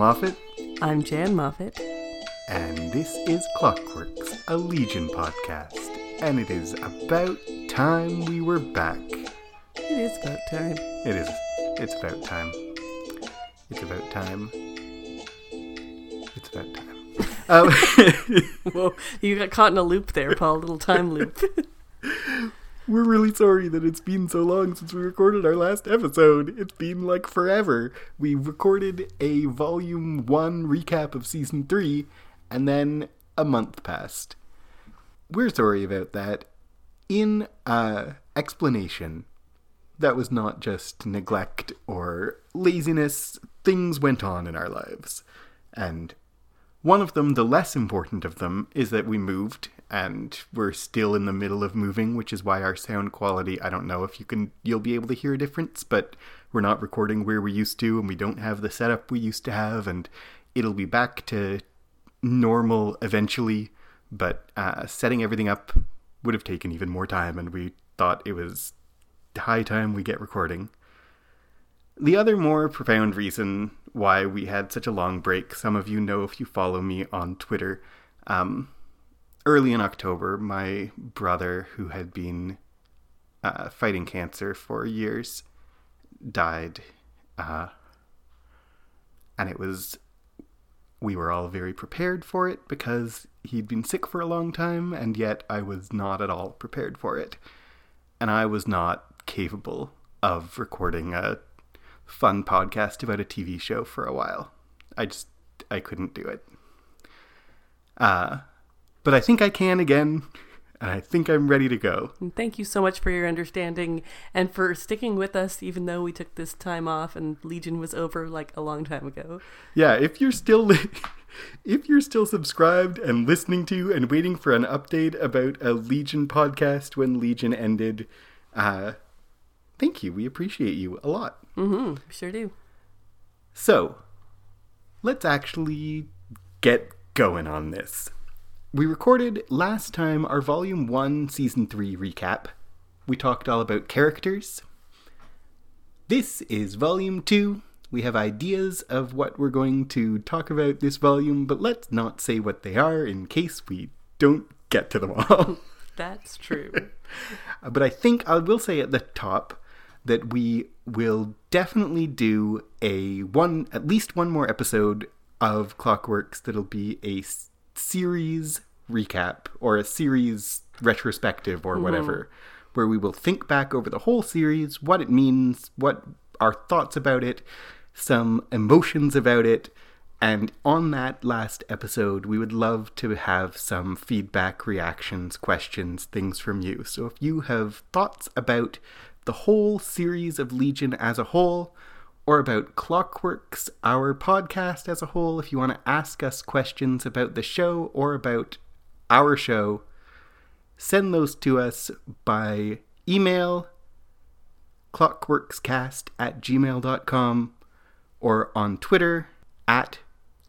Moffat, I'm Jan Moffat. and this is Clockworks, a Legion podcast. And it is about time we were back. It is about time. It is. It's about time. It's about time. It's about time. Um, Whoa, you got caught in a loop there, Paul. A little time loop. we're really sorry that it's been so long since we recorded our last episode. It's been like forever. We recorded a volume one recap of season three, and then a month passed. We're sorry about that. In uh, explanation, that was not just neglect or laziness. Things went on in our lives. And one of them, the less important of them, is that we moved and we're still in the middle of moving, which is why our sound quality, I don't know if you can you'll be able to hear a difference, but we're not recording where we used to and we don't have the setup we used to have and it'll be back to normal eventually, but uh, setting everything up would have taken even more time and we thought it was high time we get recording. The other more profound reason why we had such a long break, some of you know if you follow me on Twitter. Um, early in October, my brother, who had been uh, fighting cancer for years, died. Uh, and it was, we were all very prepared for it because he'd been sick for a long time, and yet I was not at all prepared for it. And I was not capable of recording a fun podcast about a TV show for a while. I just I couldn't do it. Uh but I think I can again, and I think I'm ready to go. And thank you so much for your understanding and for sticking with us, even though we took this time off and Legion was over like a long time ago. Yeah, if you're still li- if you're still subscribed and listening to and waiting for an update about a Legion podcast when Legion ended, uh thank you. We appreciate you a lot. Mm-hmm. Sure do. So, let's actually get going on this. We recorded last time our Volume 1, Season 3 recap. We talked all about characters. This is Volume 2. We have ideas of what we're going to talk about this volume, but let's not say what they are in case we don't get to them all. That's true. Uh, but I think I will say at the top that we will definitely do a one at least one more episode of Clockworks that'll be a series recap or a series retrospective or mm-hmm. whatever where we will think back over the whole series, what it means, what our thoughts about it, some emotions about it, and on that last episode, we would love to have some feedback, reactions, questions, things from you. So if you have thoughts about the whole series of Legion as a whole, or about Clockworks, our podcast as a whole, if you want to ask us questions about the show or about our show, send those to us by email clockworkscast at gmail.com or on Twitter at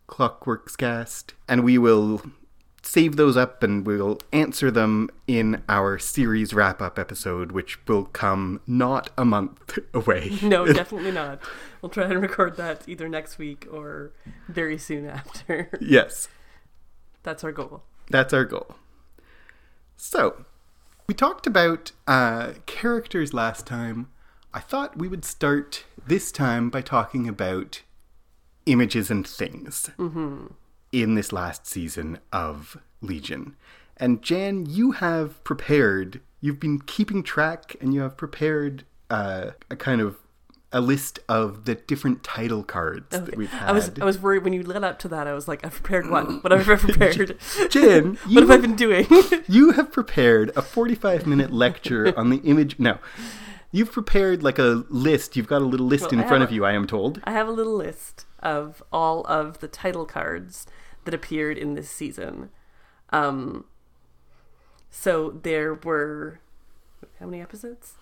clockworkscast, and we will save those up and we'll answer them in our series wrap up episode, which will come not a month away. No, definitely not. We'll try and record that either next week or very soon after. yes, That's our goal. that's our goal. So, we talked about uh, characters last time. I thought we would start this time by talking about images and things in this last season of Legion. And Jan, you have prepared, you've been keeping track, and you have prepared uh, a kind of a list of the different title cards that we've had. I was I was worried when you led up to that. I was like, I've prepared what? What have I prepared? Jan, what you have I been doing? you have prepared a 45 minute lecture on the image. No, you've prepared like a list. You've got a little list Well, in I front have of you, I am told. I have a little list of all of the title cards that appeared in this season. Um, so there were how many episodes?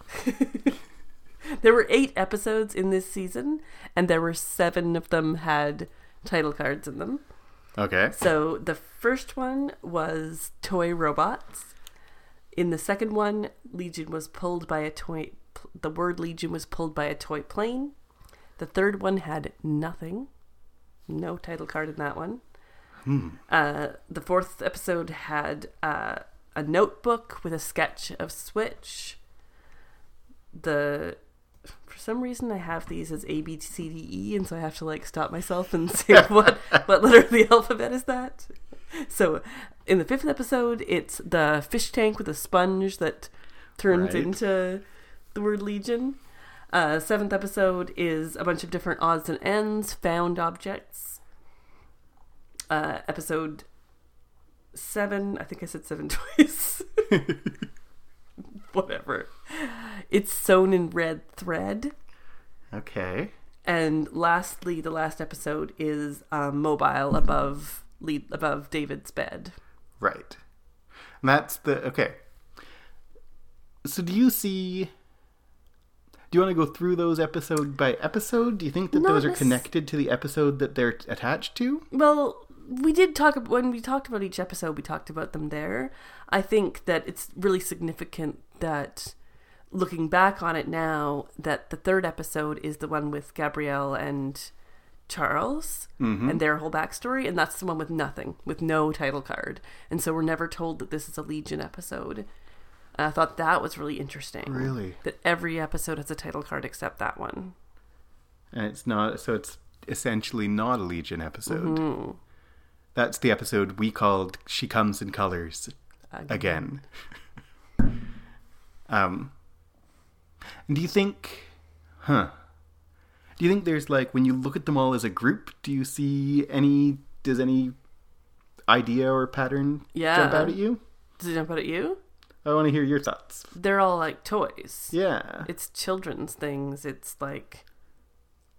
there were eight episodes in this season, and there were seven of them had title cards in them. Okay. So the first one was toy robots. In the second one, Legion was pulled by a toy. The word Legion was pulled by a toy plane. The third one had nothing. No title card in that one. Hmm. Uh, the fourth episode had uh, a notebook with a sketch of Switch. The for some reason I have these as A B C D E, and so I have to like stop myself and say what what letter of the alphabet is that. So, in the fifth episode, it's the fish tank with a sponge that turns Right. into the word Legion. Uh, seventh episode is a bunch of different odds and ends, found objects. Uh, episode seven, I think I said seven twice. Whatever. It's sewn in red thread. Okay. And lastly, the last episode is um, mobile above lead above David's bed. Right. And that's the okay. So do you see do you want to go through those episode by episode? Do you think that Not those are connected to the episode that they're attached to? Well, we did talk when we talked about each episode. We talked about them there. I think that it's really significant that looking back on it now, that the third episode is the one with Gabrielle and Charles and their whole backstory, and that's the one with nothing, with no title card, and so we're never told that this is a Legion episode. And I thought that was really interesting. Really? that every episode has a title card except that one. And it's not so it's essentially not a Legion episode. Mm-hmm. That's the episode we called She Comes in Colors again. um do you think huh do you think there's like when you look at them all as a group do you see any does any idea or pattern Yeah. jump out at you Does it jump out at you? i want to hear your thoughts They're all like toys. yeah It's children's things. It's like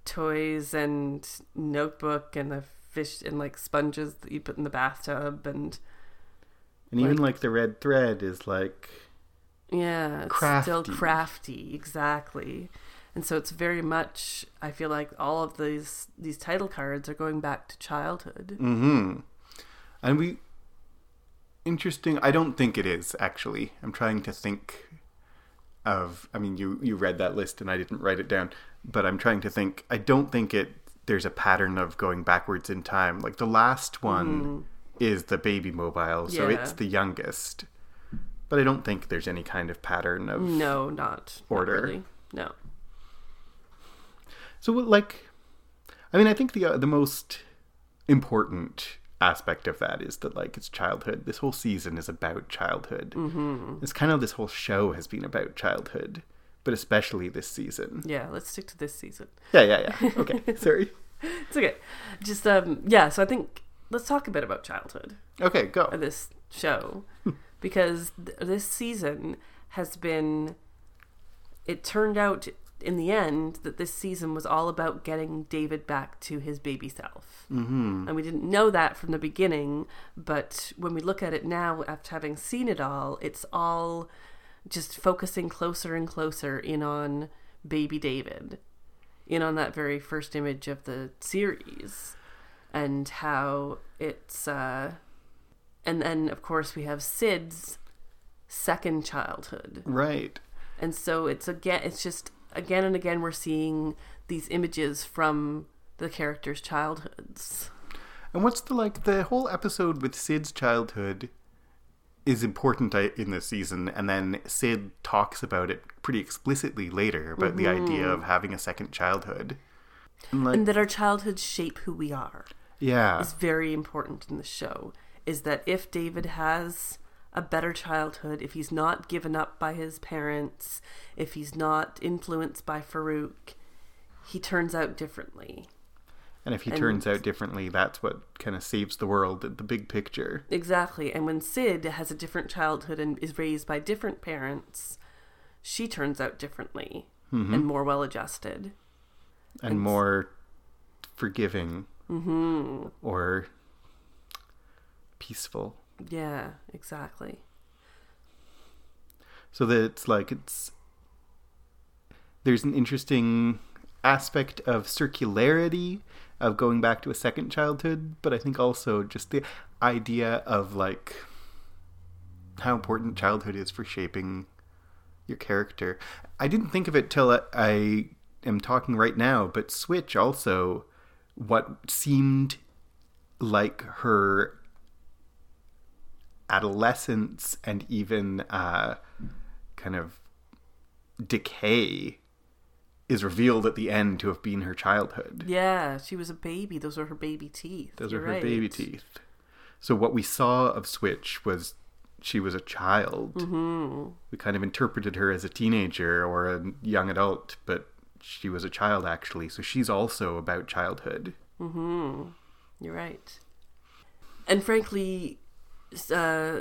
toys and notebook and a fish and like sponges that you put in the bathtub and and even like- the red thread is like yeah, it's still Crafty. crafty, exactly. And so it's very much I feel like all of these these title cards are going back to childhood. Mm-hmm. And we interesting I don't think it is actually. I'm trying to think of I mean you you read that list and I didn't write it down, but I'm trying to think I don't think it there's a pattern of going backwards in time. Like the last one is the baby mobile, so. Yeah. it's the youngest. But I don't think there's any kind of pattern of No, not not Order. really. No. So, like, I mean, I think the uh, the most important aspect of that is that like it's childhood. This whole season is about childhood. Mm-hmm. It's kind of this whole show has been about childhood, but especially this season. Yeah, let's stick to this season. Yeah, yeah, yeah. Okay, sorry. It's okay. Just um yeah, so I think let's talk a bit about childhood Okay, go. of this show because th- this season has been it turned out in the end that this season was all about getting David back to his baby self. Mm-hmm. And we didn't know that from the beginning, but when we look at it now after having seen it all, it's all just focusing closer and closer in on baby David, in on that very first image of the series, and how it's. Uh, and then, of course, we have Syd's second childhood. Right. And so it's again, it's just again and again we're seeing these images from the characters' childhoods. And what's the like the whole episode with Syd's childhood is important uh, in this season, and then Syd talks about it pretty explicitly later about the idea mm-hmm. of having a second childhood. And like, and that our childhoods shape who we are. Yeah, is very important in the show is that if david has a better childhood if he's not given up by his parents if he's not influenced by farouk he turns out differently and if he and- turns out differently, that's what kind of saves the world, the big picture. exactly and when syd has a different childhood and is raised by different parents she turns out differently mm-hmm. and more well adjusted. And more forgiving. Mm-hmm. Or peaceful. yeah exactly. So that it's like it's there's an interesting aspect of circularity of going back to a second childhood, but I think also just the idea of like how important childhood is for shaping your character. I didn't think of it till I, I am talking right now, but Switch also what seemed like her adolescence and even uh, kind of decay is revealed at the end to have been her childhood. Yeah, she was a baby. Those were her baby teeth. Those You're are her right. baby teeth. So what we saw of Switch was she was a child. Mm-hmm. We kind of interpreted her as a teenager or a young adult, but she was a child actually. So she's also about childhood. Mm-hmm. You're right. And frankly, uh,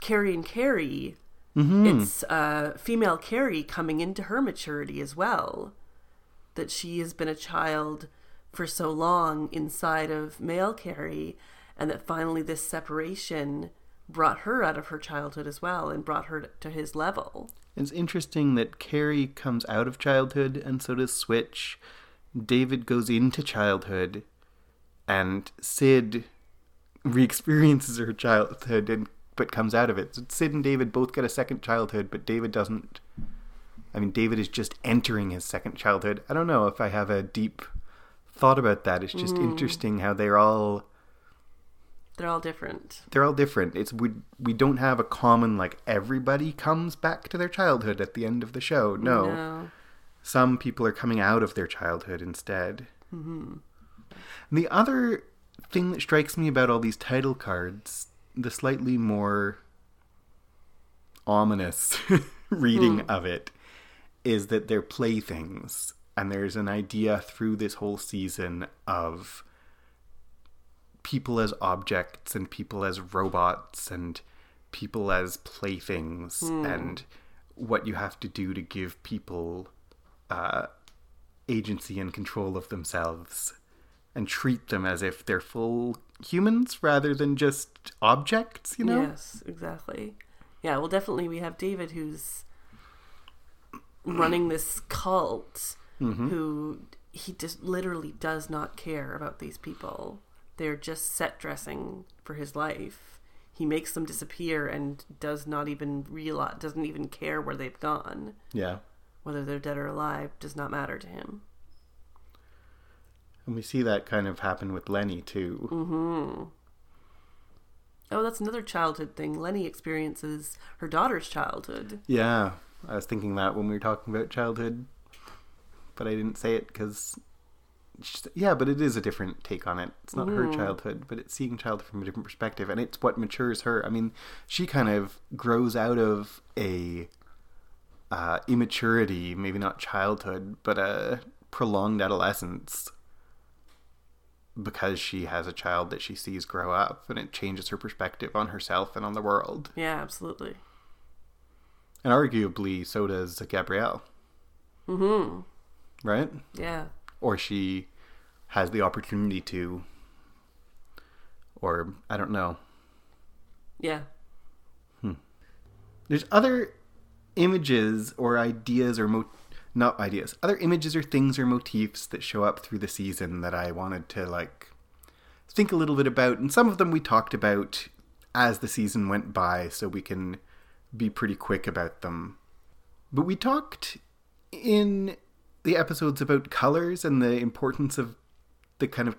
Carrie and Carrie, Mm-hmm. it's uh, female Kerry coming into her maturity as well. That she has been a child for so long inside of male Cary, and that finally this separation brought her out of her childhood as well and brought her to his level. It's interesting that Kerry comes out of childhood, and so does Switch. David goes into childhood, and Syd re-experiences her childhood, and but comes out of it. Syd and David both get a second childhood, but David doesn't. I mean, David is just entering his second childhood. I don't know if I have a deep thought about that. It's just interesting how they're all They're all different. they're all different. It's we we don't have a common like everybody comes back to their childhood at the end of the show. No, No. some people are coming out of their childhood instead. Mm-hmm. The other thing that strikes me about all these title cards, the slightly more ominous reading of it, is that they're playthings. And there's an idea through this whole season of people as objects and people as robots and people as playthings and what you have to do to give people uh, agency and control of themselves and treat them as if they're full humans rather than just objects, you know? Yes, exactly. Yeah, well, definitely we have David who's running this cult Mm-hmm. who he just literally does not care about these people. They're just set dressing for his life. He makes them disappear and does not even realize, doesn't even care where they've gone. Yeah. Whether they're dead or alive does not matter to him. And we see that kind of happen with Lenny too. Mm-hmm. Oh, that's another childhood thing. Lenny experiences her daughter's childhood. Yeah. I was thinking that when we were talking about childhood, but I didn't say it because. Yeah, but it is a different take on it. It's not her childhood, but it's seeing childhood from a different perspective, and it's what matures her. I mean, she kind of grows out of a uh, immaturity, maybe not childhood, but a prolonged adolescence because she has a child that she sees grow up, and it changes her perspective on herself and on the world. Yeah, absolutely. And arguably, so does Gabrielle, Mm-hmm. right? Yeah. Or she has the opportunity to, or I don't know. Yeah. Hmm. There's other images or ideas or mo- not ideas, other images or things or motifs that show up through the season that I wanted to like think a little bit about, and some of them we talked about as the season went by, so we can be pretty quick about them. But we talked in the episodes about colors and the importance of the kind of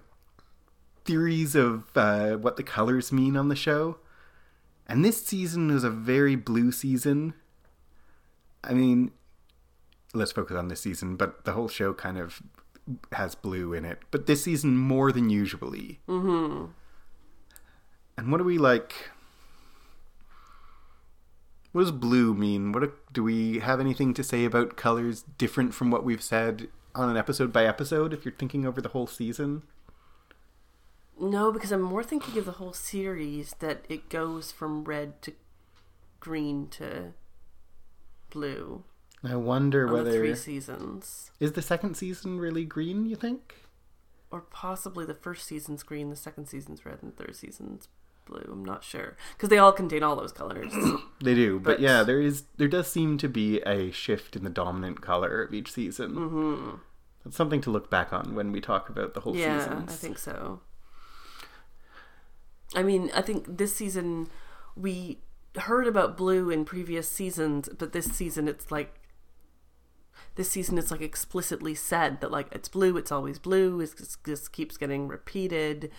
theories of uh, what the colors mean on the show. And this season was a very blue season. I mean, let's focus on this season, but the whole show kind of has blue in it. But this season more than usually. Mm-hmm. And what do we like? What does blue mean? What do we have anything to say about colors different from what we've said on an episode by episode? If you're thinking over the whole season, No, because I'm more thinking of the whole series that it goes from red to green to blue I wonder on the whether three seasons. is the second season really green. You think? Or possibly the first season's green, the second season's red, and the third season's blue. I'm not sure. Because they all contain all those colors. They do, but, But- yeah, there is there does seem to be a shift in the dominant color of each season. mm-hmm. That's something to look back on when we talk about the whole Yeah, seasons. I think so. I mean, I think this season we heard about blue in previous seasons, but this season it's like this season it's like explicitly said that like it's blue, it's always blue. It's, this keeps getting repeated.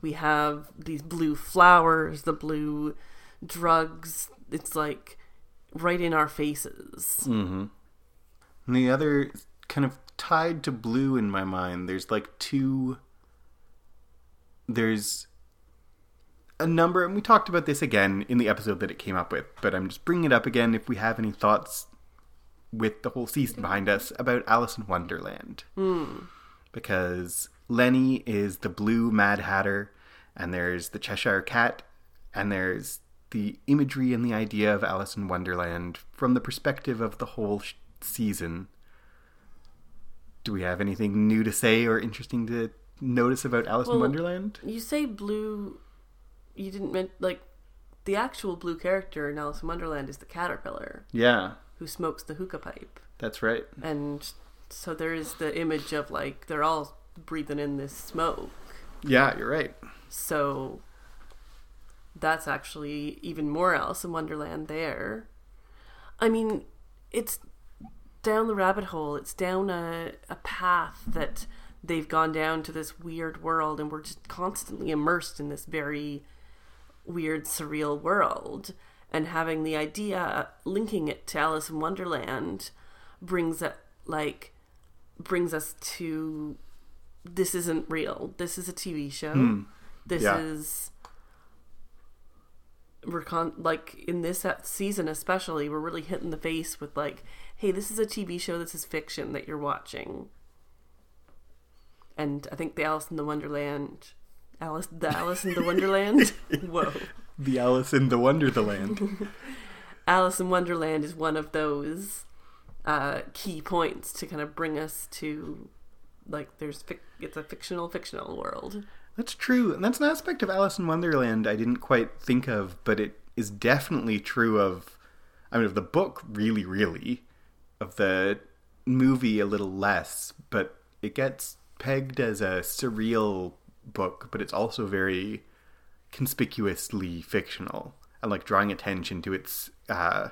We have these blue flowers, the blue drugs. It's like right in our faces. Mm-hmm. And the other kind of tied to blue in my mind, there's like two. There's a number, and we talked about this again in the episode that it came up with, but I'm just bringing it up again if we have any thoughts with the whole season behind us about Alice in Wonderland. Hmm. Because Lenny is the blue Mad Hatter, and there's the Cheshire Cat, and there's the imagery and the idea of Alice in Wonderland from the perspective of the whole sh- season. Do we have anything new to say or interesting to notice about Alice in Wonderland? You say blue. You didn't mean like the actual blue character in Alice in Wonderland is the caterpillar Yeah, who smokes the hookah pipe, that's right. and so there is the image of like they're all breathing in this smoke. Yeah, you're right. So that's actually even more Alice in Wonderland there. I mean, it's down the rabbit hole. It's down a, a path that they've gone down to this weird world, and we're just constantly immersed in this very weird, surreal world. And having the idea, linking it to Alice in Wonderland, brings it like brings us to this isn't real. This is a TV show. Hmm. This Yeah. is we're con- like in this season especially we're really hitting the face with like hey this is a tv show this is fiction that you're watching and i think the alice in the wonderland alice the alice in the wonderland whoa The Alice in the Wonderland. alice in wonderland is one of those uh, key points to kind of bring us to like there's fic- it's a fictional fictional world That's true. And that's an aspect of Alice in Wonderland I didn't quite think of, but it is definitely true of, I mean, of the book, really, really. Of the movie, a little less, but it gets pegged as a surreal book, but it's also very conspicuously fictional and like drawing attention to its uh,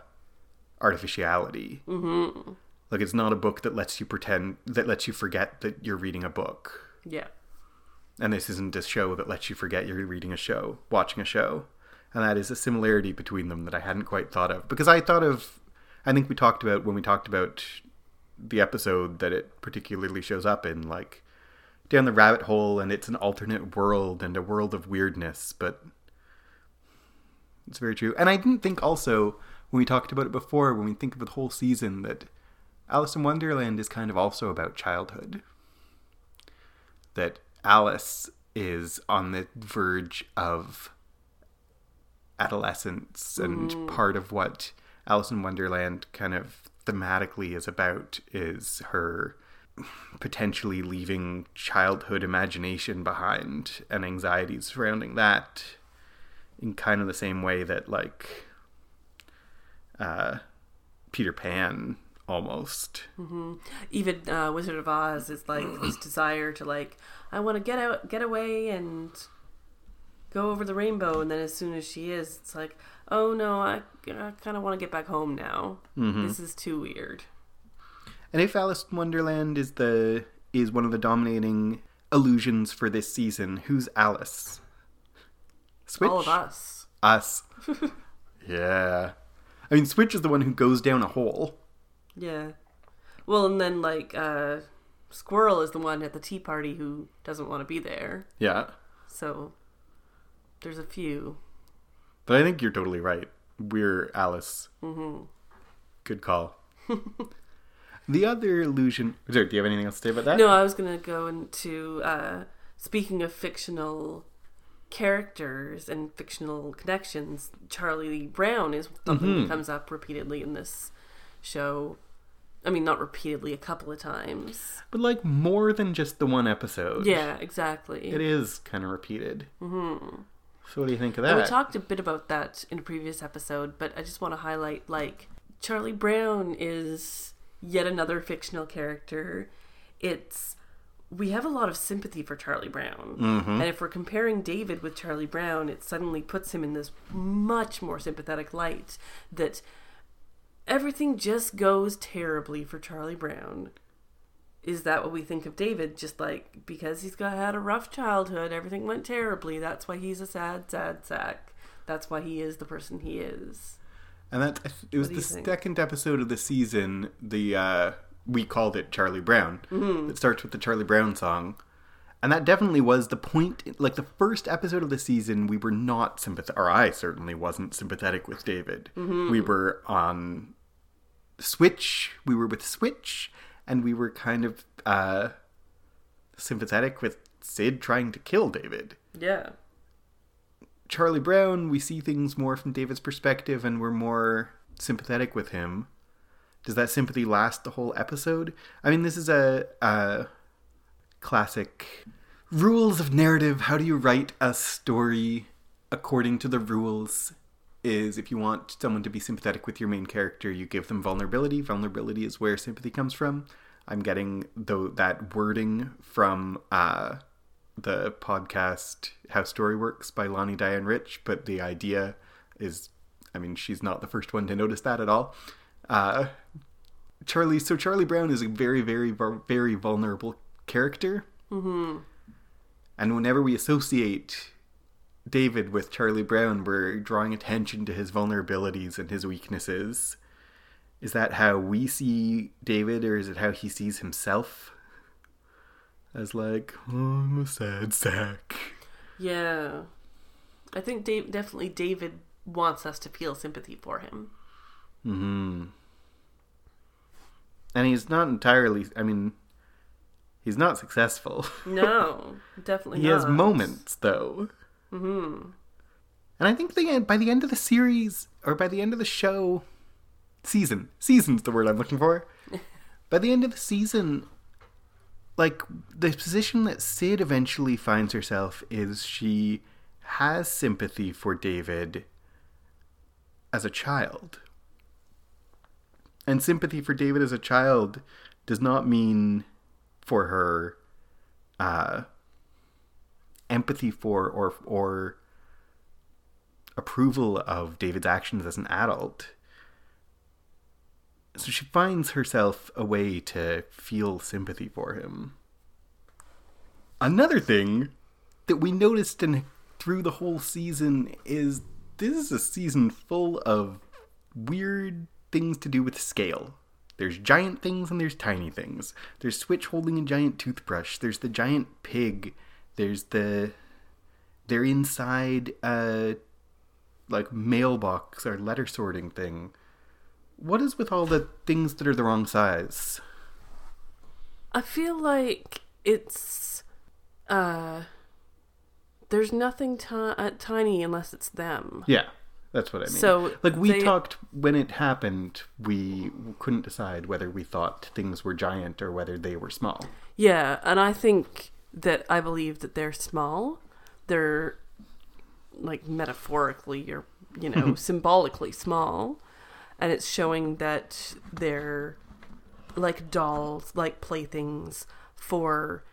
artificiality. Mm-hmm. Like it's not a book that lets you pretend, that lets you forget that you're reading a book. yeah And this isn't a show that lets you forget you're reading a show, watching a show. And that is a similarity between them that I hadn't quite thought of. Because I thought of, I think we talked about when we talked about the episode that it particularly shows up in, like down the rabbit hole, and it's an alternate world and a world of weirdness. But it's very true. And I didn't think also, when we talked about it before, when we think of the whole season, that Alice in Wonderland is kind of also about childhood that Alice is on the verge of adolescence, and mm. part of what Alice in Wonderland kind of thematically is about is her potentially leaving childhood imagination behind and anxieties surrounding that in kind of the same way that like uh Peter Pan almost even uh, Wizard of Oz is like this desire to like I want to get out, get away, and go over the rainbow. And then as soon as she is, it's like, oh no, I, I kind of want to get back home now. This is too weird. And if Alice in Wonderland is the is one of the dominating illusions for this season, who's Alice? Switch. All of us. Us. yeah. I mean, Switch is the one who goes down a hole. Yeah. Well, and then like uh, Squirrel is the one at the tea party who doesn't want to be there. Yeah. So there's a few. But I think you're totally right. We're Alice. Mm-hmm. Good call. the other illusion. Do you have anything else to say about that? No, I was gonna go into uh, speaking of fictional characters and fictional connections. Charlie Brown is something that comes up repeatedly in this show. I mean, not repeatedly, a couple of times. But like more than just the one episode. Yeah, exactly. It is kind of repeated. Mm-hmm. So what do you think of And we talked a bit about that in a previous episode, but I just want to highlight like Charlie Brown is yet another fictional character. It's we have a lot of sympathy for Charlie Brown. Mm-hmm. And if we're comparing David with Charlie Brown, it suddenly puts him in this much more sympathetic light that everything just goes terribly for Charlie Brown. Is that what we think of David? Just like because he's got had a rough childhood, everything went terribly. That's why he's a sad, sad sack. That's why he is the person he is. And that it was the think? second episode of the season. The uh, we called it Charlie Brown. Mm-hmm. It starts with the Charlie Brown song, and that definitely was the point. Like the first episode of the season, we were not sympathetic, or I certainly wasn't sympathetic with David. Mm-hmm. We were on Switch. We were with Switch, and we were kind of uh, sympathetic with Syd trying to kill David. Yeah. Charlie Brown, we see things more from David's perspective and we're more sympathetic with him. Does that sympathy last the whole episode? I mean, this is a, a classic rules of narrative. How do you write a story according to the rules? Is if you want someone to be sympathetic with your main character, you give them vulnerability. Vulnerability is where sympathy comes from. I'm getting though that wording from uh, the podcast How Story Works by Lani Diane Rich, but the idea is, I mean, she's not the first one to notice that at all. Uh, Charlie, so Charlie Brown is a very, very, very vulnerable character. Mm-hmm. And whenever we associate David with Charlie Brown, we're drawing attention to his vulnerabilities and his weaknesses. Is that how we see David, or is it how he sees himself? As like, oh, I'm a sad sack. Yeah. I think Dave, definitely David wants us to feel sympathy for him. Hmm. And he's not entirely. I mean, he's not successful. No, definitely he not. has moments, though. Mm-hmm. And I think the end, by the end of the series, or by the end of the show, season, season's the word I'm looking for. by the end of the season, like the position that Syd eventually finds herself is she has sympathy for David as a child. And sympathy for David as a child does not mean for her uh, empathy for or or approval of David's actions as an adult. So she finds herself a way to feel sympathy for him. Another thing that we noticed in through the whole season is this is a season full of weird things to do with scale. There's giant things and there's tiny things. There's Switch holding a giant toothbrush. There's the giant pig. There's the they're inside a like mailbox or letter sorting thing. What is with all the things that are the wrong size? I feel like it's uh there's nothing ti- uh, tiny unless it's them. Yeah, that's what I mean. So like we they- talked when it happened, we couldn't decide whether we thought things were giant or whether they were small. Yeah, and I think that I believe that they're small. They're like metaphorically or you know symbolically small, and it's showing that they're like dolls, like playthings for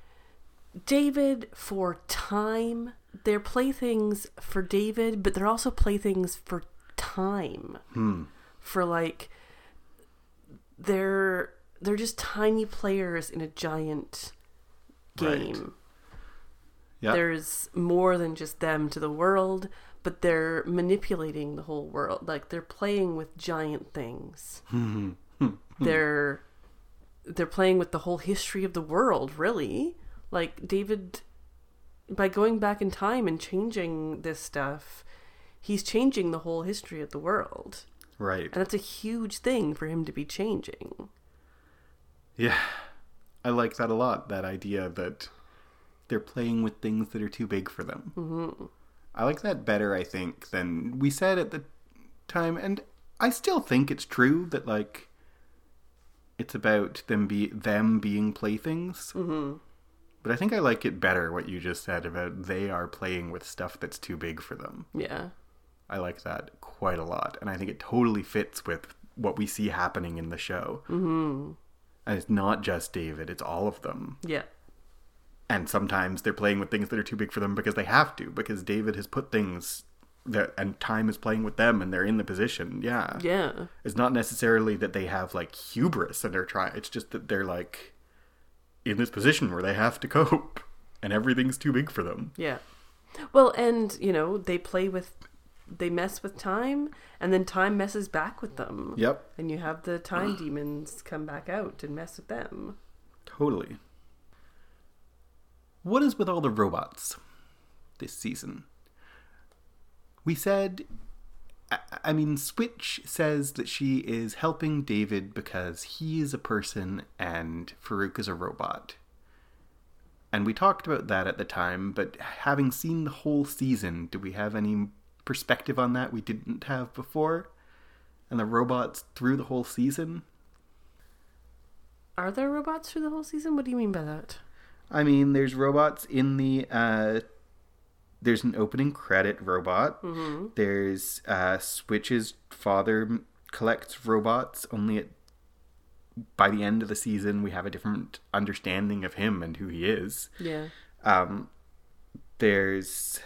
David for time. They're playthings for David, but they're also playthings for time. Hmm. For like they're they're just tiny players in a giant Right. game. There's more than just them to the world, but they're manipulating the whole world. Like they're playing with giant things. Hmm. they're they're playing with the whole history of the world, really. Like David by going back in time and changing this stuff, he's changing the whole history of the world. Right. And that's a huge thing for him to be changing. Yeah. I like that a lot. That idea that they're playing with things that are too big for them. hmm I like that better, I think, than we said at the time. And I still think it's true that, like, it's about them be them being playthings. hmm But I think I like it better what you just said about they are playing with stuff that's too big for them. Yeah. I like that quite a lot, and I think it totally fits with what we see happening in the show. hmm And it's not just David; it's all of them. Yeah. And sometimes they're playing with things that are too big for them because they have to, because David has put things that and time is playing with them and they're in the position. Yeah. Yeah. It's not necessarily that they have like hubris and they're trying. It's just that they're like in this position where they have to cope and everything's too big for them. Yeah. Well, and you know, they play with they mess with time and then time messes back with them. Yep. And you have the time demons come back out and mess with them. Totally. What is with all the robots this season? We said I- I mean, Switch says that she is helping David because he is a person and Farouk is a robot. And we talked about that at the time, but having seen the whole season, do we have any perspective on that we didn't have before? And the robots through the whole season? Are there robots through the whole season? What do you mean by that? I mean, there's robots in the. Uh, there's an opening credit robot. Mm-hmm. There's uh, Switch's father collects robots. Only at by the end of the season, we have a different understanding of him and who he is. Yeah. Um, there's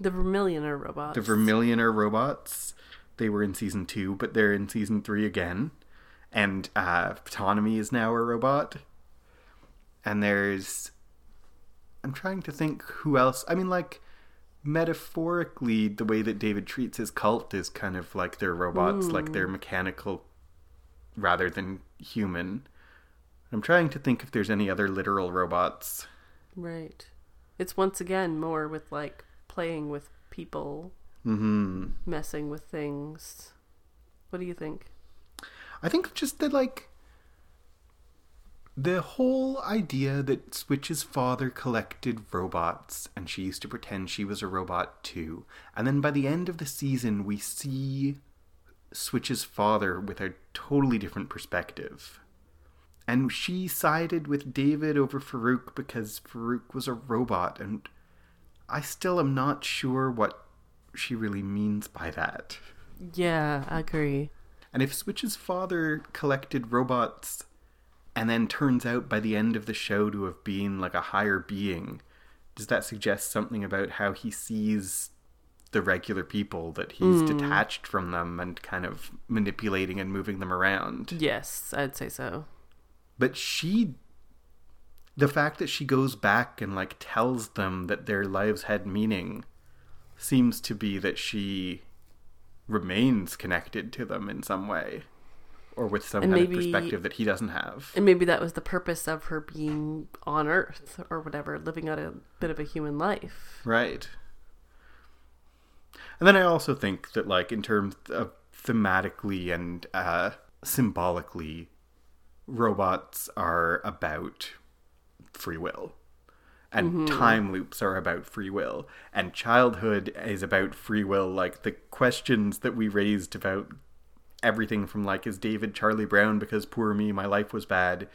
The Vermillion are robots. the Vermilioner robots. They were in season two, but they're in season three again. And uh, Ptonomy is now a robot. And there's. I'm trying to think who else. I mean, like, metaphorically, the way that David treats his cult is kind of like they're robots, like they're mechanical rather than human. I'm trying to think if there's any other literal robots. Right. It's once again more with like playing with people, mm-hmm. messing with things. What do you think? I think just that, like, the whole idea that Switch's father collected robots and she used to pretend she was a robot too. And then by the end of the season, we see Switch's father with a totally different perspective. And she sided with David over Farouk because Farouk was a robot. And I still am not sure what she really means by that. Yeah, I agree. And if Switch's father collected robots and then turns out by the end of the show to have been like a higher being, does that suggest something about how he sees the regular people that he's hmm. detached from them and kind of manipulating and moving them around? Yes, I'd say so. But she the fact that she goes back and like tells them that their lives had meaning seems to be that she remains connected to them in some way or with some And kind maybe- of perspective that he doesn't have. And maybe that was the purpose of her being on Earth or whatever, living out a bit of a human life. Right. And then I also think that, like, in terms of thematically and uh, symbolically, robots are about free will. And time loops are about free will. And childhood is about free will. Like, the questions that we raised about everything from, like, is David Charlie Brown because poor me, my life was bad,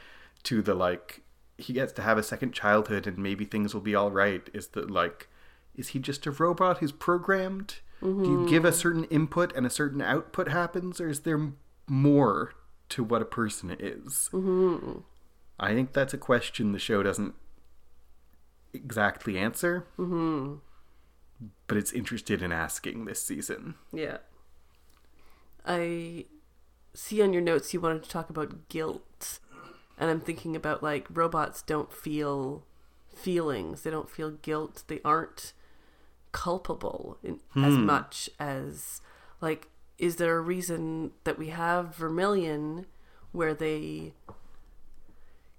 to the, like, he gets to have a second childhood and maybe things will be all right. Is that like is he just a robot? Who's programmed. Do you give a certain input and a certain output happens or is there more to what a person is? Mm-hmm. i think that's a question the show doesn't exactly answer. Mm-hmm. but it's interested in asking this season. Yeah. I see on your notes you wanted to talk about guilt. And I'm thinking about like robots don't feel feelings. They don't feel guilt. They aren't culpable in, as hmm. much as like is there a reason that we have Vermillion where they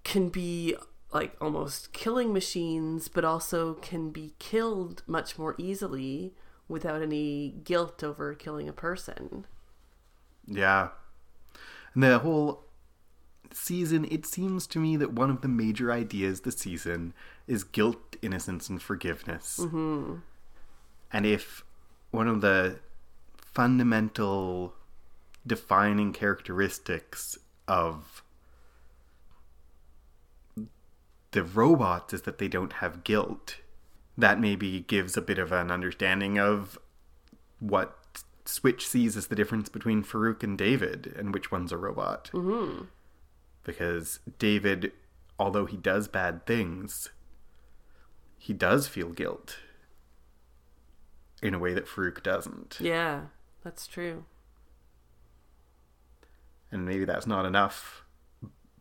can be like almost killing machines but also can be killed much more easily without any guilt over killing a person. Yeah. And the whole season, it seems to me that one of the major ideas this season is guilt, innocence, and forgiveness. Mm-hmm. And if one of the fundamental defining characteristics of the robots is that they don't have guilt, that maybe gives a bit of an understanding of what Switch sees as the difference between Farouk and David and which one's a robot. Mm-hmm. Because David, although he does bad things, he does feel guilt. in a way that Farouk doesn't. Yeah, that's true. And maybe that's not enough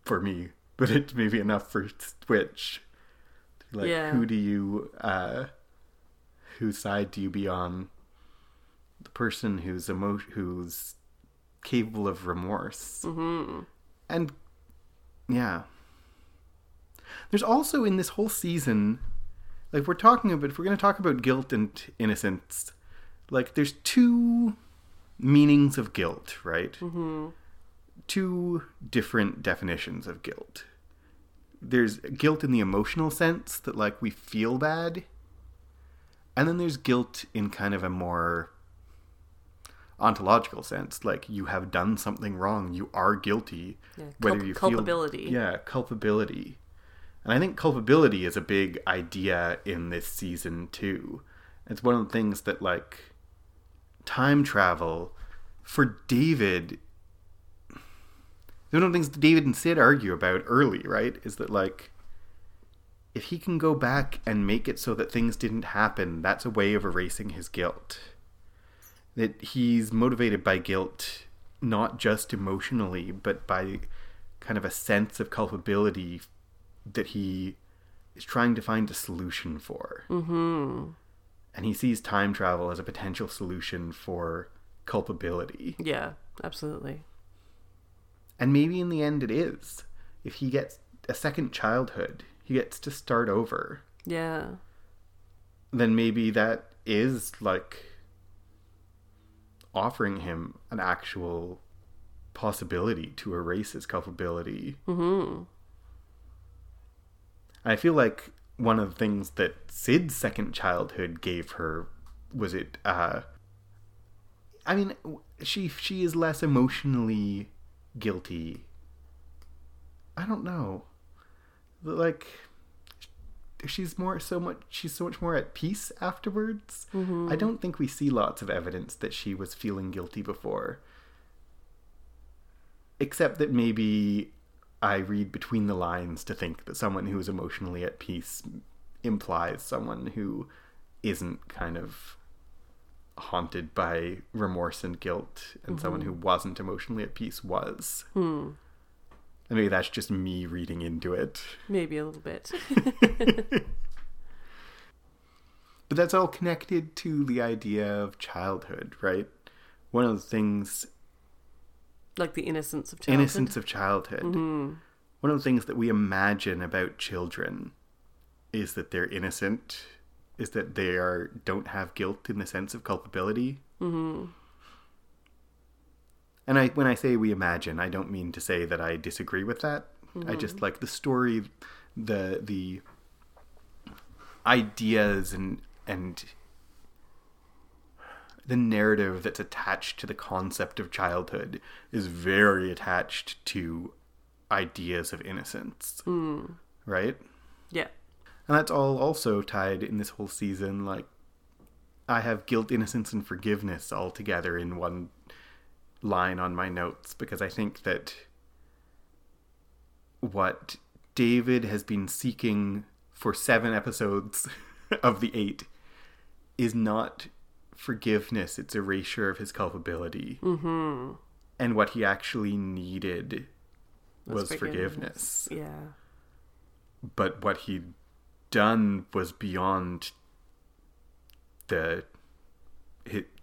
for me, but it's maybe enough for Twitch. Like, Yeah. who do you, uh, whose side do you be on? Person who's emo- who's capable of remorse. hmm And yeah. There's also in this whole season, like we're talking about, if we're going to talk about guilt and innocence, like there's two meanings of guilt, right? hmm Two different definitions of guilt. There's guilt in the emotional sense that like we feel bad, and then there's guilt in kind of a more ontological sense, like you have done something wrong, you are guilty, Yeah, whether culp- you culpability. Feel, yeah, culpability. And I think culpability is a big idea in this season too. It's one of the things that like time travel for David one of the things that David and Syd argue about early, right? Is that like if he can go back and make it so that things didn't happen, that's a way of erasing his guilt. That he's motivated by guilt not just emotionally, but by kind of a sense of culpability that he is trying to find a solution for. hmm And he sees time travel as a potential solution for culpability. Yeah, absolutely. And maybe in the end it is. If he gets a second childhood, he gets to start over. Yeah. Then maybe that is like offering him an actual possibility to erase his culpability. hmm I feel like one of the things that Syd's second childhood gave her was it uh I mean she she is less emotionally guilty. I don't know. Like she's more so much she's so much more at peace afterwards. hmm I don't think we see lots of evidence that she was feeling guilty before. Except that maybe I read between the lines to think that someone who is emotionally at peace implies someone who isn't kind of haunted by remorse and guilt, and someone who wasn't emotionally at peace was. Hmm. And maybe that's just me reading into it. Maybe a little bit. But that's all connected to the idea of childhood, right? One of the things like the innocence of childhood. innocence of childhood. hmm One of the things that we imagine about children is that they're innocent, is that they are don't have guilt in the sense of culpability. hmm And I when I say we imagine, I don't mean to say that I disagree with that. I just like the story the the ideas and and the narrative that's attached to the concept of childhood is very attached to ideas of innocence. Mm. Right? Yeah. And that's all also tied in this whole season. Like, I have guilt, innocence, and forgiveness all together in one line on my notes because I think that what David has been seeking for seven episodes of the eight is not forgiveness, it's erasure of his culpability. hmm And what he actually needed was, Was forgiveness. forgiveness. Yeah. but what he'd done was beyond the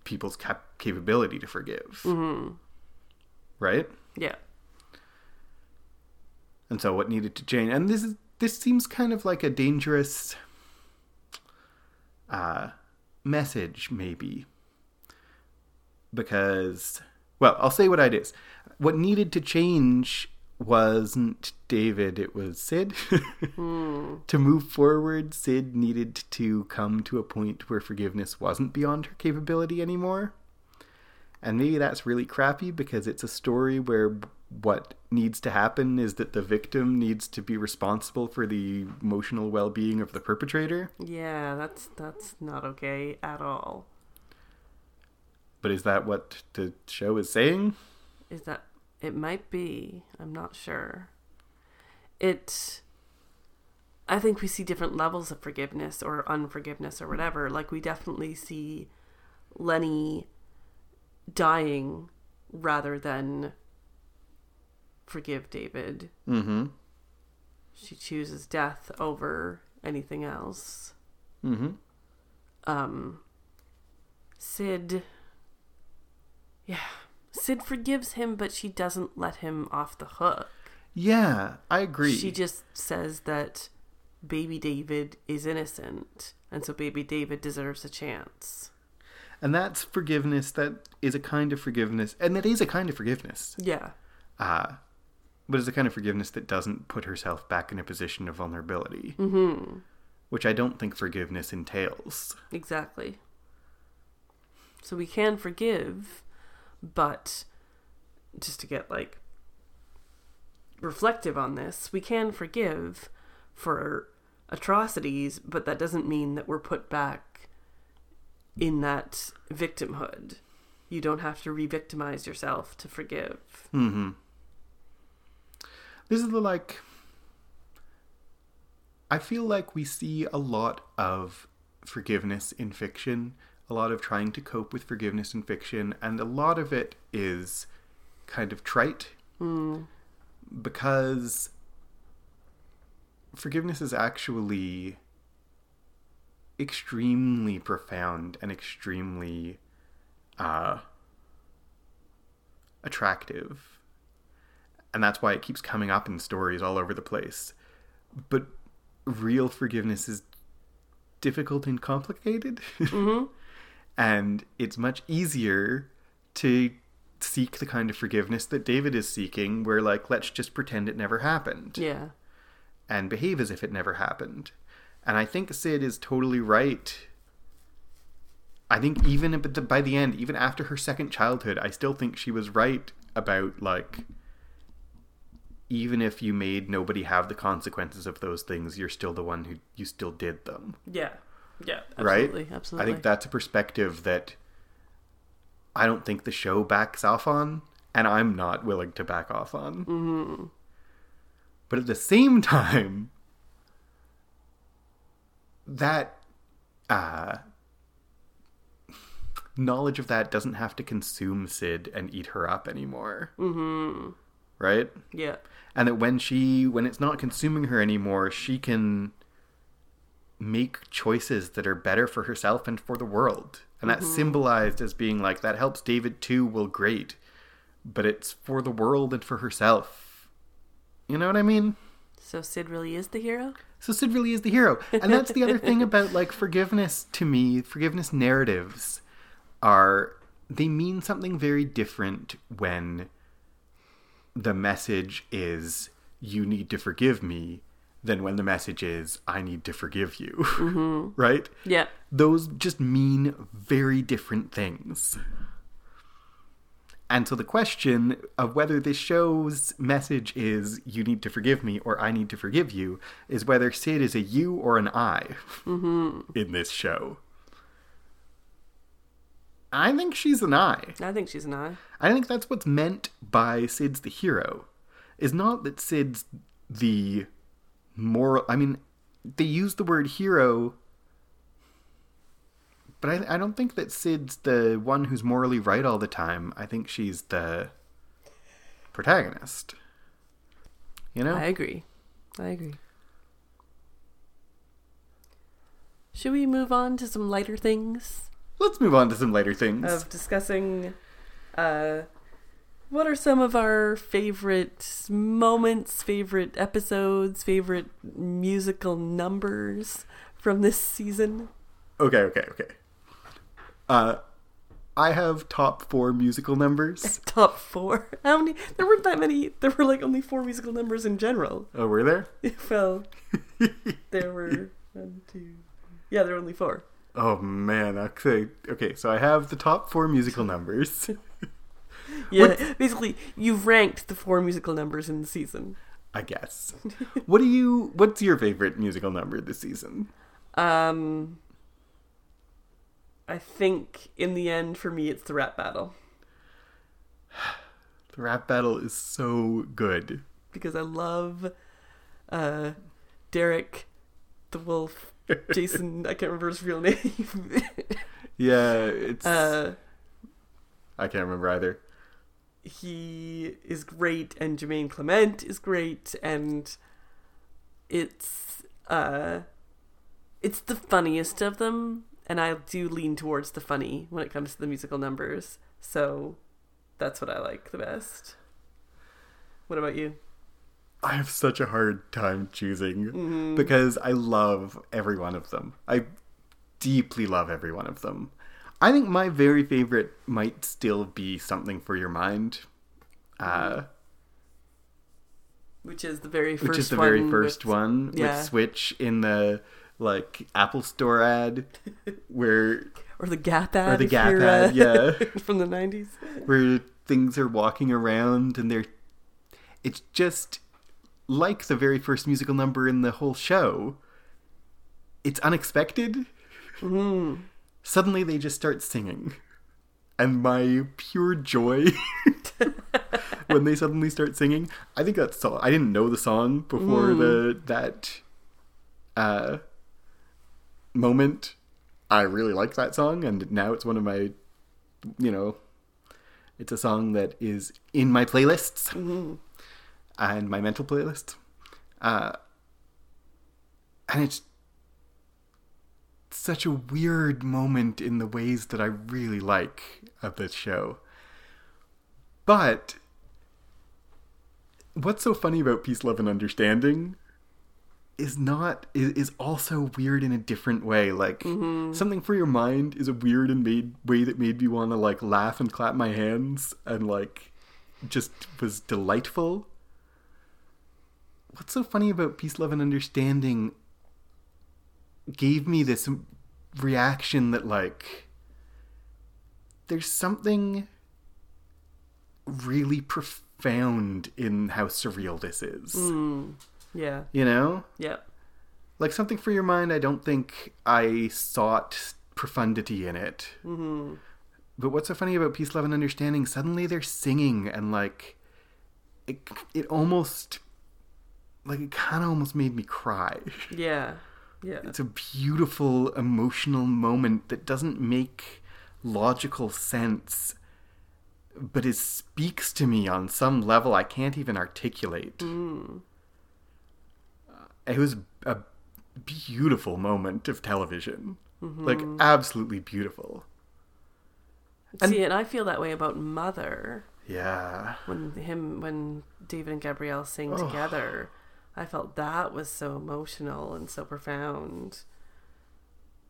people's cap- capability to forgive, hmm right? Yeah. And so, what needed to change? And this is this seems kind of like a dangerous uh, message, maybe, because well, I'll say what it is. What needed to change wasn't David; it was Syd. Hmm. to move forward, Syd needed to come to a point where forgiveness wasn't beyond her capability anymore. And maybe that's really crappy because it's a story where what needs to happen is that the victim needs to be responsible for the emotional well-being of the perpetrator. Yeah, that's that's not okay at all. But is that what the show is saying? Is that it might be. I'm not sure. It I think we see different levels of forgiveness or unforgiveness or whatever. Like we definitely see Lenny dying rather than forgive David. Mm-hmm. She chooses death over anything else. Mm-hmm. Um, Syd. Yeah. Syd forgives him, but she doesn't let him off the hook. Yeah, I agree. She just says that baby David is innocent, and so baby David deserves a chance. and that's forgiveness that is a kind of forgiveness, and that is a kind of forgiveness. Yeah. Uh, but it's a kind of forgiveness that doesn't put herself back in a position of vulnerability, Mm-hmm. which I don't think forgiveness entails. Exactly. So we can forgive, but just to get like reflective on this, we can forgive for atrocities, but that doesn't mean that we're put back in that victimhood. You don't have to re victimize yourself to forgive. Mm-hmm. This is the like. I feel like we see a lot of forgiveness in fiction, a lot of trying to cope with forgiveness in fiction, and a lot of it is kind of trite Mm. because forgiveness is actually extremely profound and extremely uh, attractive. And that's why it keeps coming up in stories all over the place. But real forgiveness is difficult and complicated. Mm-hmm. And it's much easier to seek the kind of forgiveness that David is seeking, where, like, let's just pretend it never happened Yeah. and behave as if it never happened. And I think Syd is totally right. I think even by the end, even after her second childhood, I still think she was right about like even if you made nobody have the consequences of those things, you're still the one who you still did them. Yeah. Yeah. Right? Absolutely. Absolutely. I think that's a perspective that I don't think the show backs off on, and I'm not willing to back off on. Mm-hmm. But at the same time, that uh, knowledge of that doesn't have to consume Syd and eat her up anymore, Mm-hmm. right? Yeah. And that when she, when it's not consuming her anymore, she can make choices that are better for herself and for the world. And that's mm-hmm. symbolized as being like that helps David too. Well, great, but it's for the world and for herself. You know what I mean? So Syd really is the hero? So Syd really is the hero. And that's the other thing about like forgiveness to me, forgiveness narratives are they mean something very different when the message is you need to forgive me than when the message is I need to forgive you. Mm-hmm. right? Yeah. Those just mean very different things. And so the question of whether this show's message is you need to forgive me or I need to forgive you is whether Syd is a you or an I mm-hmm. in this show. I think she's an I. I think she's an I. I think that's what's meant by Syd's the hero. Is not that Syd's the moral. I mean, they use the word hero, but I, I don't think that Syd's the one who's morally right all the time. I think she's the protagonist. You know? I agree. I agree. Should we move on to some lighter things Let's move on to some lighter things. of discussing uh what are some of our favorite moments, favorite episodes, favorite musical numbers from this season? okay, okay, okay. Uh, I have top four musical numbers. Top 4. How many? There weren't that many. There were like only 4 musical numbers in general. oh, were there? well, there were one, two. Yeah, there were only 4. Oh man, okay, okay. So I have the top four musical numbers. Yeah, basically, you've ranked the 4 musical numbers in the season. I guess. what do you? What's your favorite musical number this season? Um, I think in the end, for me, it's the rap battle The rap battle is so good. because I love uh, Derek, the wolf, Jason. I can't remember his real name. Yeah, it's. Uh, I can't remember either. He is great, and Jemaine Clement is great, and it's uh, it's the funniest of them, and I do lean towards the funny when it comes to the musical numbers. So that's what I like the best. What about you? I have such a hard time choosing because I love every one of them. I deeply love every one of them. I think my very favorite might still be Something for Your Mind. Uh, Which is the very first which is the one very first with- one yeah. with Switch in the like Apple Store ad where or the Gap ad, or the Gap ad, uh, yeah. from the nineties. where things are walking around and they're it's just like the very first musical number in the whole show it's unexpected suddenly they just start singing. And my pure joy when they suddenly start singing i think that's so i didn't know the song before the that uh moment. I really like that song and now it's one of my you know it's a song that is in my playlists and my mental playlist. Uh, and it's such a weird moment in the ways that I really like of this show. But what's so funny about Peace, Love, and Understanding is not is, is also weird in a different way. Like mm-hmm. something for your mind is a weird and made way that made me want to like laugh and clap my hands and like just was delightful. What's so funny about peace, love, and understanding gave me this reaction that like there's something really profound in how surreal this is. Yeah. You know? Yeah. like something for your mind i don't think i sought profundity in it mm-hmm. but what's so funny about peace love and understanding suddenly they're singing and like it, it almost like it kind of almost made me cry Yeah. Yeah. it's a beautiful emotional moment that doesn't make logical sense but it speaks to me on some level i can't even articulate. Mm. It was a beautiful moment of television. Mm-hmm. Like absolutely beautiful. See, and I feel that way about Mother. Yeah. When him when David and Gabrielle sing Oh. together. I felt that was so emotional and so profound.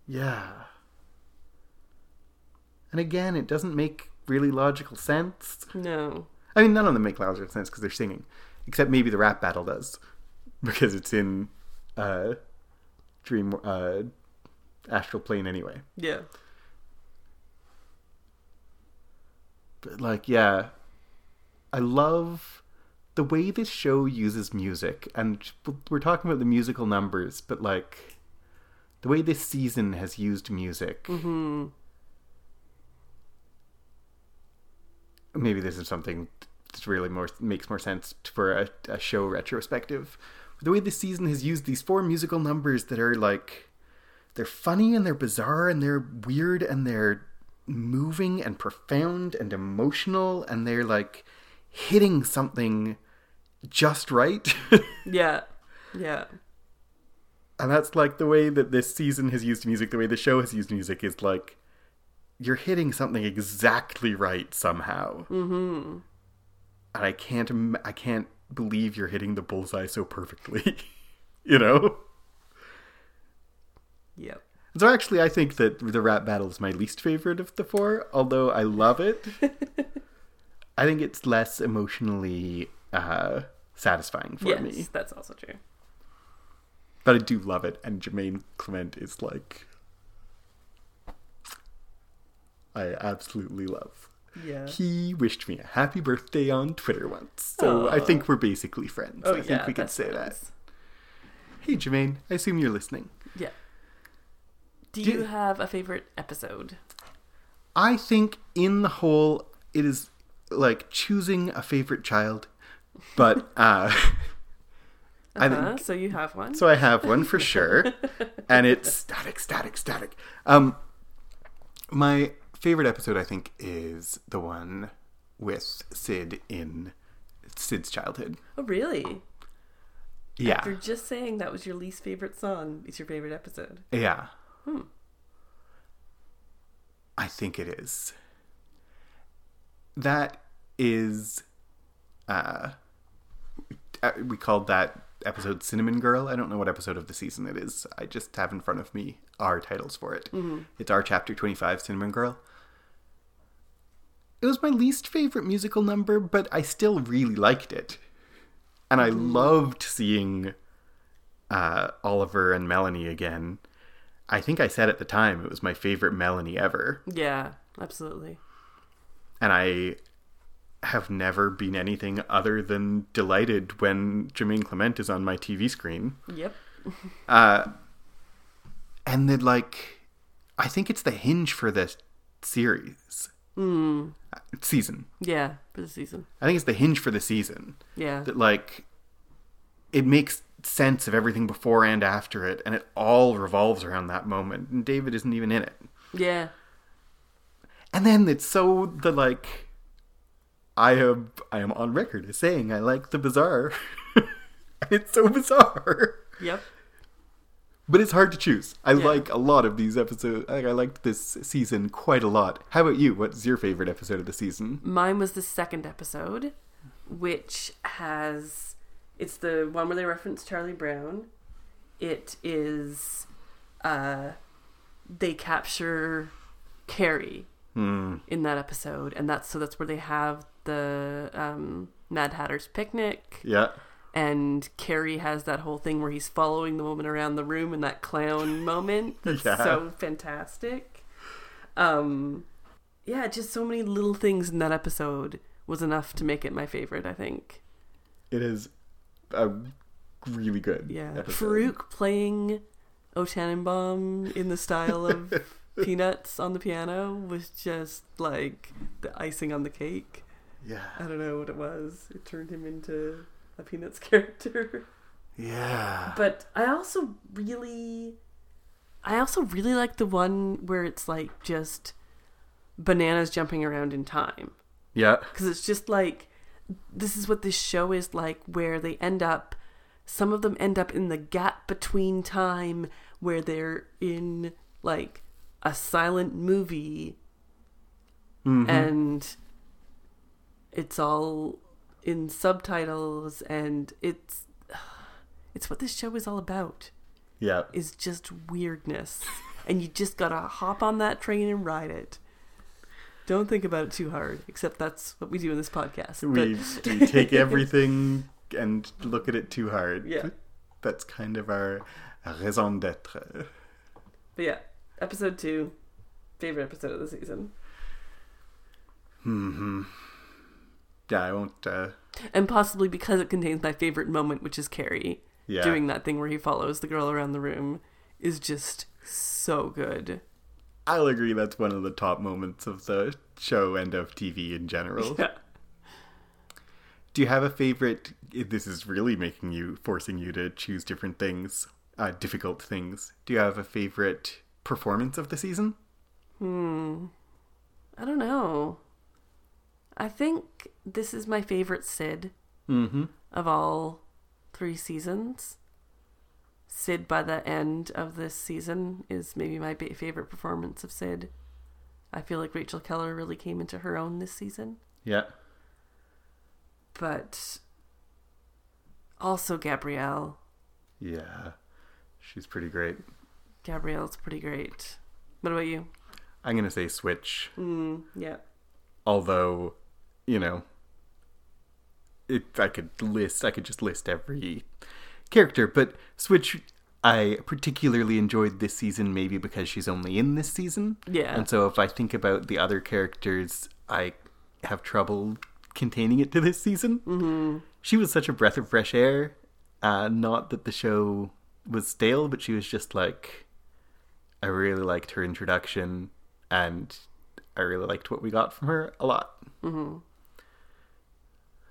yeah and again it doesn't make really logical sense No. I mean, none of them make logical sense because they're singing, except maybe the rap battle does, because it's in uh, Dream uh, Astral Plane anyway. Yeah. But like, yeah, I love the way this show uses music, and we're talking about the musical numbers, but like the way this season has used music. Mm-hmm. maybe this is something that really more makes more sense for a, a show retrospective. The way this season has used these four musical numbers that are like they're funny and they're bizarre and they're weird and they're moving and profound and emotional and they're like hitting something just right. Yeah. Yeah. and that's like the way that this season has used music, the way the show has used music is like you're hitting something exactly right somehow. Mm-hmm. And I can't, I can't believe you're hitting the bullseye so perfectly. you know. Yep. So actually, I think that the rap battle is my least favorite of the four. Although I love it, I think it's less emotionally uh, satisfying for me. yes, me. that's also true. But I do love it, and Jemaine Clement is like, I absolutely love. Yeah. He wished me a happy birthday on Twitter once, so I think we're basically friends. Oh I think yeah. we that's say that. Hey, Jemaine, I assume you're listening. Yeah. Do Do- you have a favorite episode? I think in the whole, it is like choosing a favorite child, but uh, I Uh-huh, think so you have one. So I have one for sure, and it's static, static, static. Um, My favorite episode, I think, is the one with Syd in Syd's childhood. Oh, really? Yeah. After just saying that was your least favorite song, it's your favorite episode. Yeah. Hmm. I think it is. That is. Uh, uh, we called that episode Cinnamon Girl. I don't know what episode of the season it is. I just have in front of me our titles for it. It's our chapter 25, Cinnamon Girl. It was my least favorite musical number, but I still really liked it. And I loved seeing uh, Oliver and Melanie again. I think I said at the time it was my favorite Melanie ever. Yeah, absolutely. And I have never been anything other than delighted when Jemaine Clement is on my TV screen. Yep. Uh, and then, like, I think it's the hinge for this series. Mm. Season. Yeah, for the season. I think it's the hinge for the season. Yeah. That, like, it makes sense of everything before and after it, and it all revolves around that moment. And David isn't even in it. Yeah. And then it's so the like I am I am on record as saying I like the bizarre. it's so bizarre. Yep. But it's hard to choose. I Yeah. like a lot of these episodes. Like, I liked this season quite a lot. How about you? What's your favorite episode of the season? Mine was the second episode, which has it's the one where they reference Charlie Brown. It is uh they capture Cary Hmm. in that episode and that's so that's where they have the um Mad Hatter's picnic Yeah. and Cary has that whole thing where he's following the woman around the room in that clown moment. That's Yeah. so fantastic. Um, yeah, just so many little things in that episode was enough to make it my favorite. I think. It is a really good Yeah, episode. Farouk playing O Tannenbaum in the style of Peanuts on the piano was just like the icing on the cake. Yeah. I don't know what it was. It turned him into a Peanuts character. Yeah. But I also really I also really like the one where it's like just bananas jumping around in time Yeah. because it's just like this is what this show is like where they end up some of them end up in the gap between time where they're in like a silent movie Mhm. and it's all in subtitles and it's it's what this show is all about yeah. is just weirdness and you just gotta hop on that train and ride it don't think about it too hard except that's what we do in this podcast We But- do take everything and look at it too hard. Yeah. That's kind of our raison d'être. but yeah episode two favorite episode of the season hmm Yeah, I won't. Uh, and possibly because it contains my favorite moment which is cary yeah, doing that thing where he follows the girl around the room is just so good I'll agree. That's one of the top moments of the show and of TV in general. yeah Do you have a favorite? This is really making you, forcing you to choose different things, uh, difficult things. Do you have a favorite performance of the season? Hmm. I don't know. I think this is my favorite Syd Mm-hmm. of all three seasons. Syd by the end of this season is maybe my favorite performance of Syd. I feel like Rachel Keller really came into her own this season. Yeah. But also Gabrielle. Yeah. She's pretty great. Gabrielle's pretty great. What about you? I'm gonna say Switch. Mm, yeah. although you know it i could list i could just list every character but switch i particularly enjoyed this season maybe because she's only in this season Yeah. and so if i think about the other characters i have trouble containing it to this season mm-hmm. she was such a breath of fresh air uh, not that the show was stale but she was just like i really liked her introduction and i really liked what we got from her a lot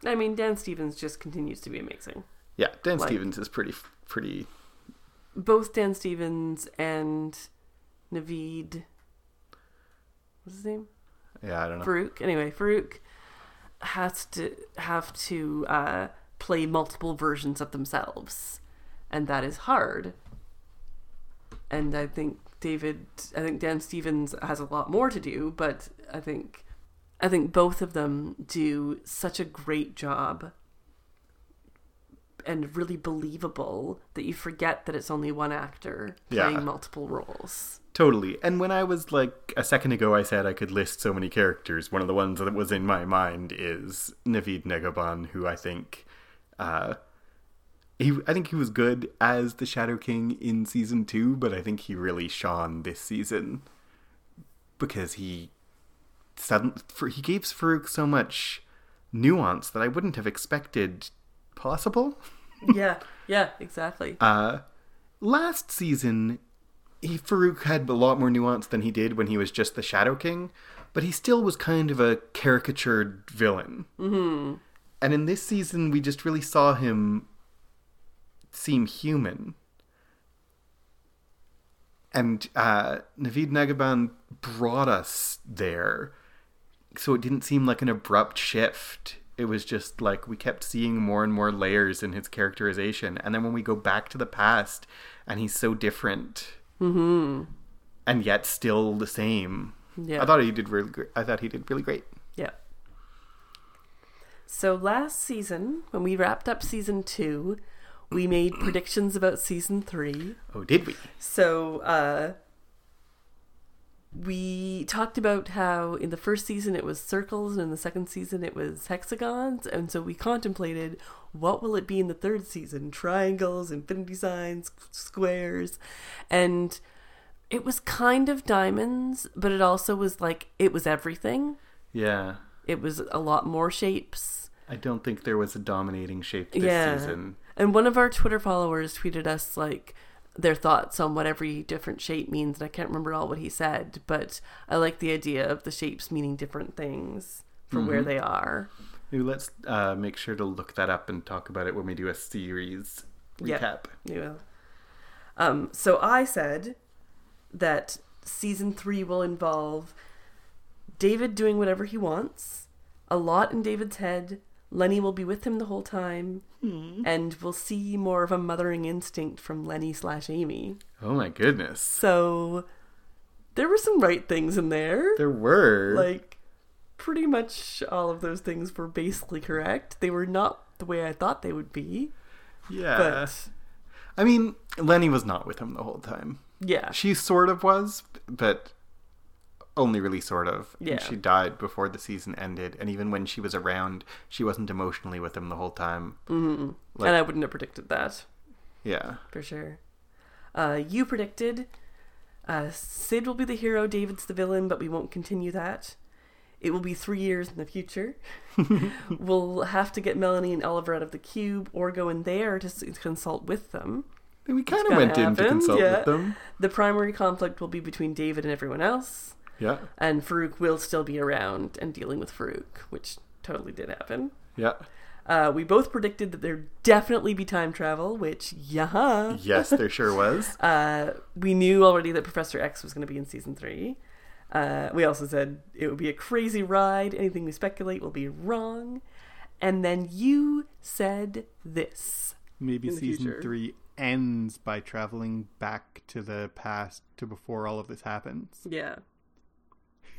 I mean, Dan Stevens just continues to be amazing. Yeah, Dan Like- Stevens is pretty pretty. both Dan Stevens and Navid What's his name? Yeah, I don't know. Farouk. Anyway, Farouk has to have to uh, play multiple versions of themselves, and that is hard. And I think David, I think Dan Stevens has a lot more to do, but I think, I think both of them do such a great job and really believable that you forget that it's only one actor playing Yeah. multiple roles. Totally. And when I was like a second ago, I said I could list so many characters. One of the ones that was in my mind is Navid Negahban, who I think, uh, he I think he was good as the Shadow King in season two, but I think he really shone this season because he sudden for he gave Farouk so much nuance that I wouldn't have expected possible. yeah, yeah, exactly. Uh, last season, he Farouk had a lot more nuance than he did when he was just the Shadow King, but he still was kind of a caricatured villain. Mm-hmm. And in this season, we just really saw him seem human. And uh, Navid Negahban brought us there, so it didn't seem like an abrupt shift. It was just like we kept seeing more and more layers in his characterization, and then when we go back to the past, and he's so different, mm-hmm. and yet still the same. Yeah. I thought he did really. Great. I thought he did really great. Yeah. So last season, when we wrapped up season two, we made predictions about season three. Oh, did we? So uh, we talked about how in the first season it was circles and in the second season it was hexagons, and so we contemplated what will it be in the third season: triangles, infinity signs, squares, and it was kind of diamonds, but it also was like it was everything. Yeah. It was a lot more shapes. I don't think there was a dominating shape this yeah. season. And one of our Twitter followers tweeted us like their thoughts on what every different shape means, and I can't remember all what he said, but I like the idea of the shapes meaning different things for where they are. Maybe let's uh, make sure to look that up and talk about it when we do a series recap. Yeah. Um, so I said that season three will involve David doing whatever he wants, a lot in David's head. Lenny will be with him the whole time, hmm. and we'll see more of a mothering instinct from Lenny slash Amy. Oh my goodness. So there were some right things in there. There were. Like pretty much all of those things were basically correct. They were not the way I thought they would be, yeah. but I mean, Lenny was not with him the whole time. yeah. She sort of was, but only really sort of. And Yeah. She died before the season ended, and even when she was around, she wasn't emotionally with him the whole time. Mm-hmm. Like- and I wouldn't have predicted that Yeah. for sure. Uh, you predicted uh, Syd will be the hero, David's the villain, but we won't continue that. It will be three years in the future. we'll have to get Melanie and Oliver out of the cube or go in there to s- consult with them. We kind of went in to consult yeah. with them. The primary conflict will be between David and everyone else, Yeah. and Farouk will still be around and dealing with Farouk, which totally did happen. Yeah. Uh, we both predicted that there'd definitely be time travel, which, yeah. Yes, there sure was. Uh, we knew already that Professor X was going to be in season three. Uh, we also said it would be a crazy ride. Anything we speculate will be wrong. And then you said this. Maybe season future. three ends by traveling back to the past to before all of this happens. Yeah.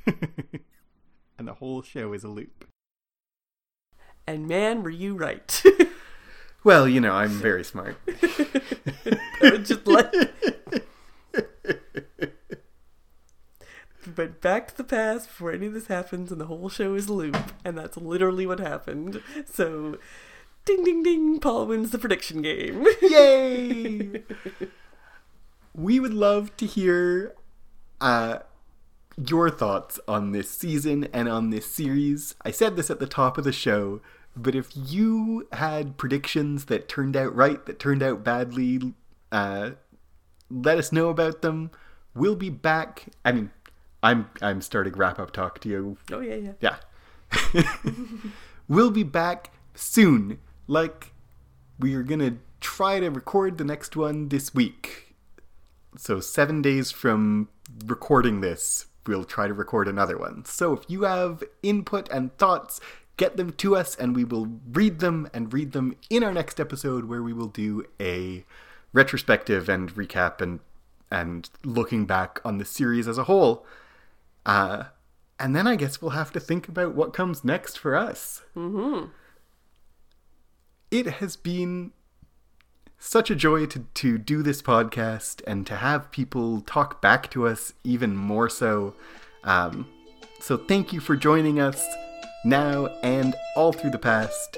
and the whole show is a loop. And man, were you right. Well, you know, I'm very smart. Just let. But back to the past before any of this happens, and the whole show is a loop, and that's literally what happened. So, ding ding ding, Paul wins the prediction game. Yay! we would love to hear uh, your thoughts on this season and on this series. I said this at the top of the show, but if you had predictions that turned out right, that turned out badly, uh, let us know about them. We'll be back. I mean, I'm I'm starting wrap up talk to you Oh yeah, yeah. yeah. we'll be back soon. Like, we are gonna try to record the next one this week. So, seven days from recording this, we'll try to record another one. So if you have input and thoughts, get them to us and we will read them and read them in our next episode where we will do a retrospective and recap and and looking back on the series as a whole. Uh, and then I guess we'll have to think about what comes next for us. Mm-hmm. It has been such a joy to, to do this podcast and to have people talk back to us even more so. Um, so thank you for joining us now and all through the past.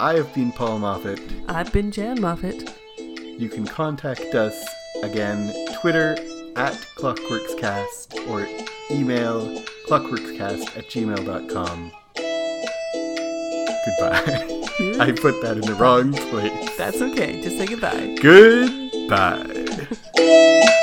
I have been Paul Moffat. I've been Jan Moffat. You can contact us again, Twitter at clockworkscast or email clockworkscast at gmail.com. Goodbye. I put that in the wrong place. That's okay. Just say goodbye. Goodbye.